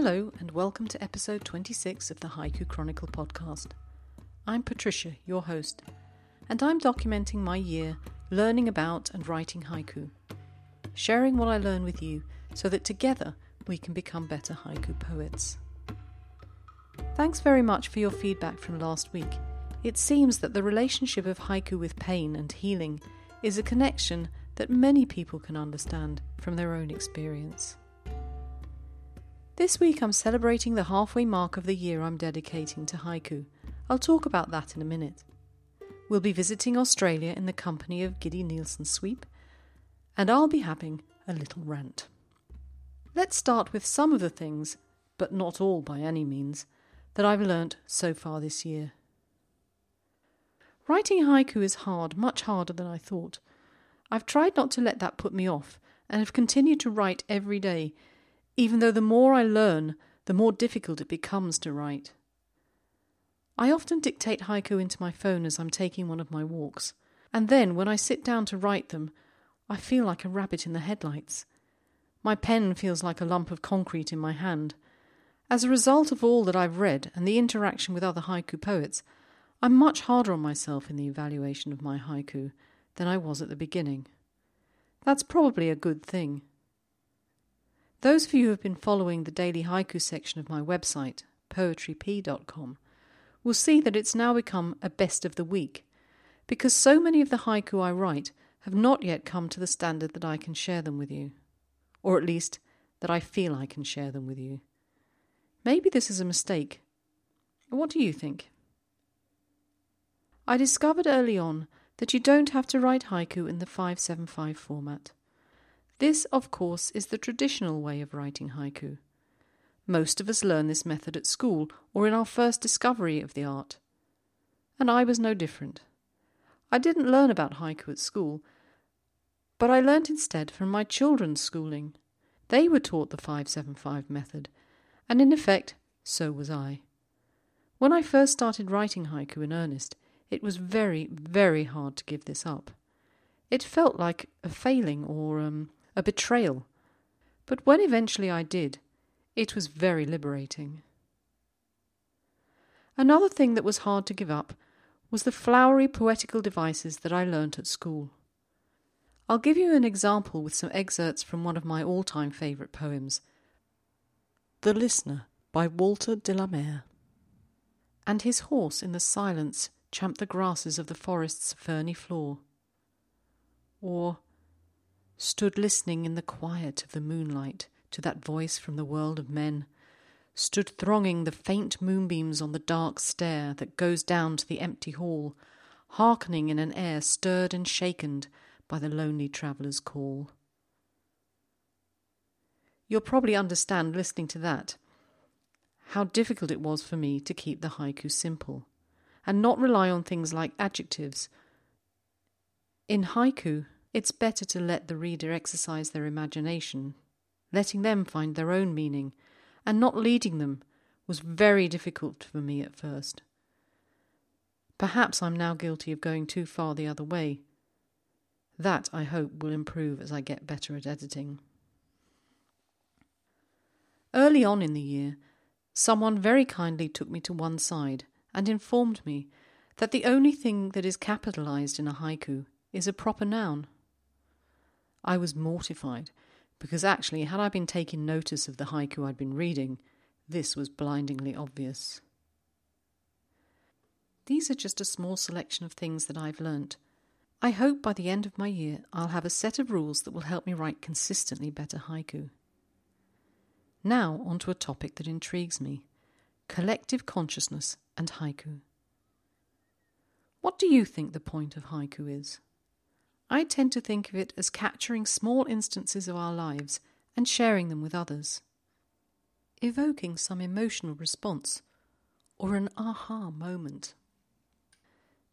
Hello, and welcome to episode 26 of the Haiku Chronicle podcast. I'm Patricia, your host, and I'm documenting my year learning about and writing haiku, sharing what I learn with you so that together we can become better haiku poets. Thanks very much for your feedback from last week. It seems that the relationship of haiku with pain and healing is a connection that many people can understand from their own experience. This week I'm celebrating the halfway mark of the year I'm dedicating to haiku. I'll talk about that in a minute. We'll be visiting Australia in the company of Giddy Nielsen Sweep, and I'll be having a little rant. Let's start with some of the things, but not all by any means, that I've learnt so far this year. Writing haiku is hard, much harder than I thought. I've tried not to let that put me off, and have continued to write every day even though the more I learn, the more difficult it becomes to write. I often dictate haiku into my phone as I'm taking one of my walks, and then when I sit down to write them, I feel like a rabbit in the headlights. My pen feels like a lump of concrete in my hand. As a result of all that I've read and the interaction with other haiku poets, I'm much harder on myself in the evaluation of my haiku than I was at the beginning. That's probably a good thing. Those of you who have been following the daily haiku section of my website, poetrypea.com, will see that it's now become a best of the week, because so many of the haiku I write have not yet come to the standard that I can share them with you, or at least that I feel I can share them with you. Maybe this is a mistake. What do you think? I discovered early on that you don't have to write haiku in the 575 format. This, of course, is the traditional way of writing haiku. Most of us learn this method at school or in our first discovery of the art. And I was no different. I didn't learn about haiku at school, but I learnt instead from my children's schooling. They were taught the 575 method, and in effect, so was I. When I first started writing haiku in earnest, it was very, very hard to give this up. It felt like a failing or um, a betrayal. But when eventually I did, it was very liberating. Another thing that was hard to give up was the flowery poetical devices that I learnt at school. I'll give you an example with some excerpts from one of my all time favourite poems The Listener by Walter de la Mare. And his horse in the silence champed the grasses of the forest's ferny floor. Or stood listening in the quiet of the moonlight to that voice from the world of men, stood thronging the faint moonbeams on the dark stair that goes down to the empty hall, hearkening in an air stirred and shaken by the lonely traveller's call. You'll probably understand listening to that how difficult it was for me to keep the haiku simple and not rely on things like adjectives. In haiku, it's better to let the reader exercise their imagination, letting them find their own meaning, and not leading them was very difficult for me at first. Perhaps I'm now guilty of going too far the other way. That, I hope, will improve as I get better at editing. Early on in the year, someone very kindly took me to one side and informed me that the only thing that is capitalized in a haiku is a proper noun. I was mortified, because actually, had I been taking notice of the haiku I'd been reading, this was blindingly obvious. These are just a small selection of things that I've learnt. I hope by the end of my year I'll have a set of rules that will help me write consistently better haiku. Now, on to a topic that intrigues me collective consciousness and haiku. What do you think the point of haiku is? I tend to think of it as capturing small instances of our lives and sharing them with others, evoking some emotional response or an aha moment.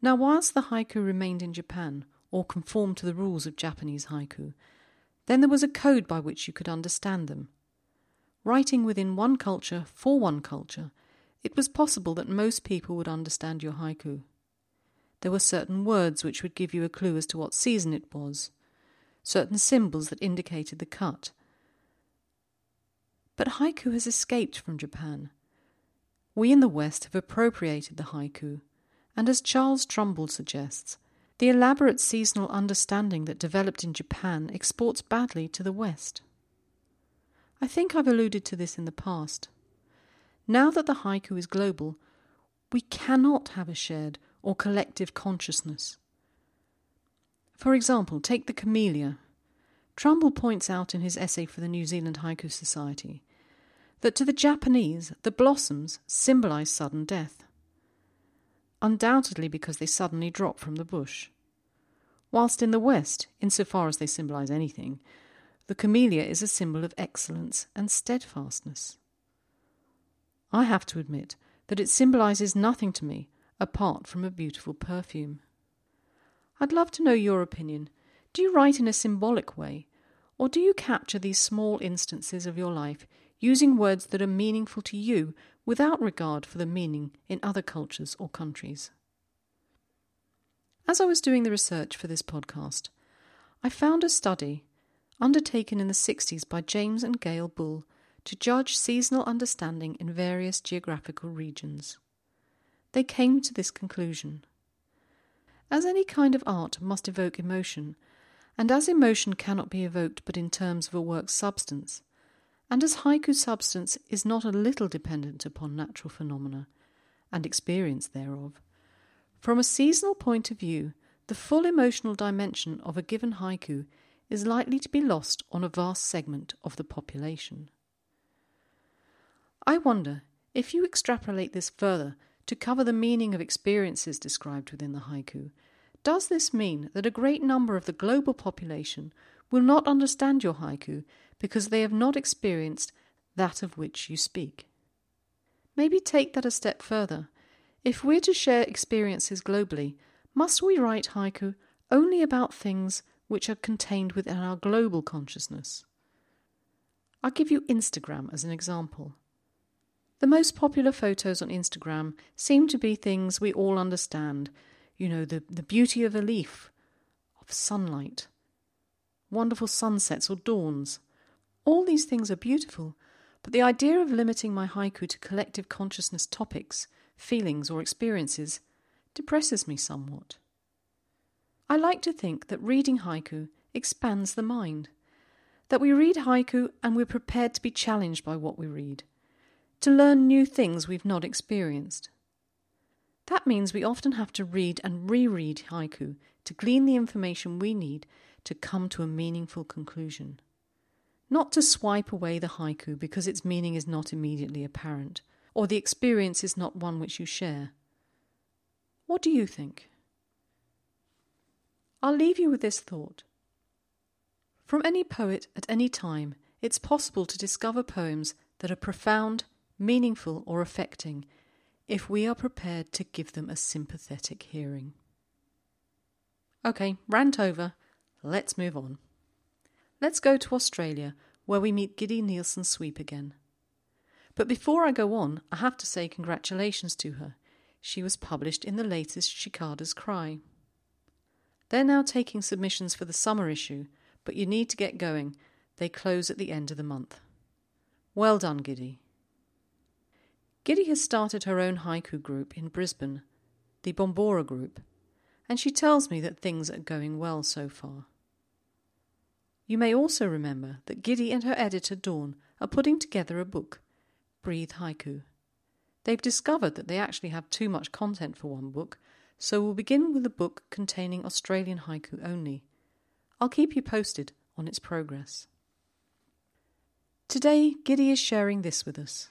Now, whilst the haiku remained in Japan or conformed to the rules of Japanese haiku, then there was a code by which you could understand them. Writing within one culture for one culture, it was possible that most people would understand your haiku. There were certain words which would give you a clue as to what season it was, certain symbols that indicated the cut. But haiku has escaped from Japan. We in the West have appropriated the haiku, and as Charles Trumbull suggests, the elaborate seasonal understanding that developed in Japan exports badly to the West. I think I've alluded to this in the past. Now that the haiku is global, we cannot have a shared or collective consciousness. For example, take the camellia. Trumbull points out in his essay for the New Zealand Haiku Society that to the Japanese, the blossoms symbolize sudden death, undoubtedly because they suddenly drop from the bush. Whilst in the West, insofar as they symbolize anything, the camellia is a symbol of excellence and steadfastness. I have to admit that it symbolizes nothing to me apart from a beautiful perfume. I'd love to know your opinion. Do you write in a symbolic way, or do you capture these small instances of your life using words that are meaningful to you without regard for the meaning in other cultures or countries? As I was doing the research for this podcast, I found a study undertaken in the 60s by James and Gail Bull to judge seasonal understanding in various geographical regions. They came to this conclusion. As any kind of art must evoke emotion, and as emotion cannot be evoked but in terms of a work's substance, and as haiku substance is not a little dependent upon natural phenomena and experience thereof, from a seasonal point of view, the full emotional dimension of a given haiku is likely to be lost on a vast segment of the population. I wonder if you extrapolate this further to cover the meaning of experiences described within the haiku, does this mean that a great number of the global population will not understand your haiku because they have not experienced that of which you speak? Maybe take that a step further. If we're to share experiences globally, must we write haiku only about things which are contained within our global consciousness? I'll give you Instagram as an example. The most popular photos on Instagram seem to be things we all understand. You know, the, the beauty of a leaf, of sunlight, wonderful sunsets or dawns. All these things are beautiful, but the idea of limiting my haiku to collective consciousness topics, feelings, or experiences depresses me somewhat. I like to think that reading haiku expands the mind, that we read haiku and we're prepared to be challenged by what we read to learn new things we've not experienced. That means we often have to read and reread haiku to glean the information we need to come to a meaningful conclusion. Not to swipe away the haiku because its meaning is not immediately apparent, or the experience is not one which you share. What do you think? I'll leave you with this thought. From any poet at any time, it's possible to discover poems that are profound meaningful, or affecting if we are prepared to give them a sympathetic hearing. Okay, rant over. Let's move on. Let's go to Australia, where we meet Giddy Nielsen Sweep again. But before I go on, I have to say congratulations to her. She was published in the latest Cicada's Cry. They're now taking submissions for the summer issue, but you need to get going. They close at the end of the month. Well done, Giddy. Giddy has started her own haiku group in Brisbane, the Bombora Group, and she tells me that things are going well so far. You may also remember that Giddy and her editor Dawn are putting together a book, Breathe Haiku. They've discovered that they actually have too much content for one book, so we'll begin with a book containing Australian haiku only. I'll keep you posted on its progress. Today, Giddy is sharing this with us.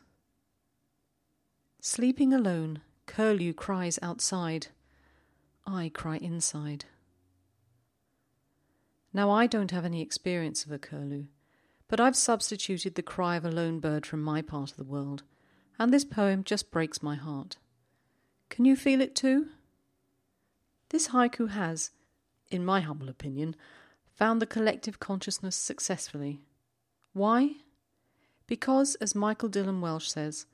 Sleeping alone, curlew cries outside. I cry inside. Now, I don't have any experience of a curlew, but I've substituted the cry of a lone bird from my part of the world, and this poem just breaks my heart. Can you feel it too? This haiku has, in my humble opinion, found the collective consciousness successfully. Why? Because, as Michael Dylan Welch says,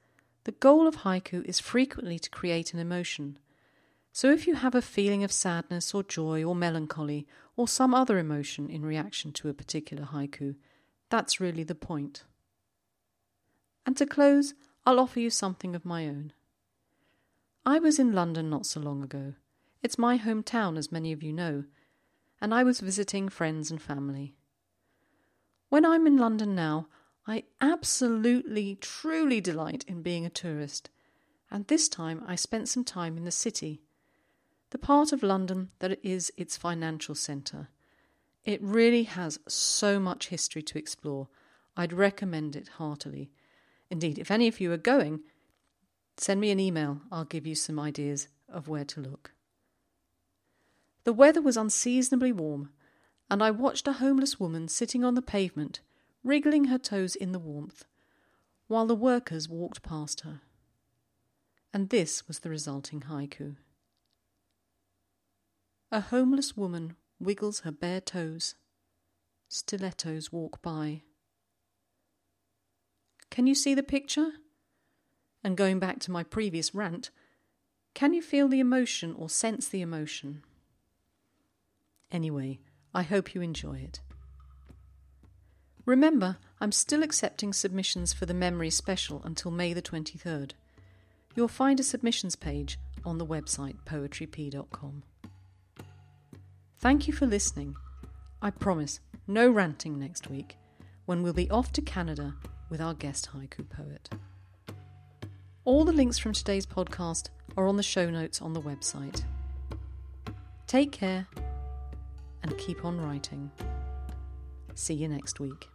the goal of haiku is frequently to create an emotion. So if you have a feeling of sadness or joy or melancholy or some other emotion in reaction to a particular haiku, that's really the point. And to close, I'll offer you something of my own. I was in London not so long ago. It's my hometown, as many of you know, and I was visiting friends and family. When I'm in London now, I absolutely, truly delight in being a tourist, and this time I spent some time in the city, the part of London that is its financial centre. It really has so much history to explore. I'd recommend it heartily. Indeed, if any of you are going, send me an email. I'll give you some ideas of where to look. The weather was unseasonably warm, and I watched a homeless woman sitting on the pavement, wriggling her toes in the warmth, while the workers walked past her. And this was the resulting haiku. A homeless woman wiggles her bare toes. Stilettos walk by. Can you see the picture? And going back to my previous rant, can you feel the emotion or sense the emotion? Anyway, I hope you enjoy it. Remember, I'm still accepting submissions for the Memory Special until May the 23rd. You'll find a submissions page on the website poetrypea.com. Thank you for listening. I promise no ranting next week when we'll be off to Canada with our guest haiku poet. All the links from today's podcast are on the show notes on the website. Take care and keep on writing. See you next week.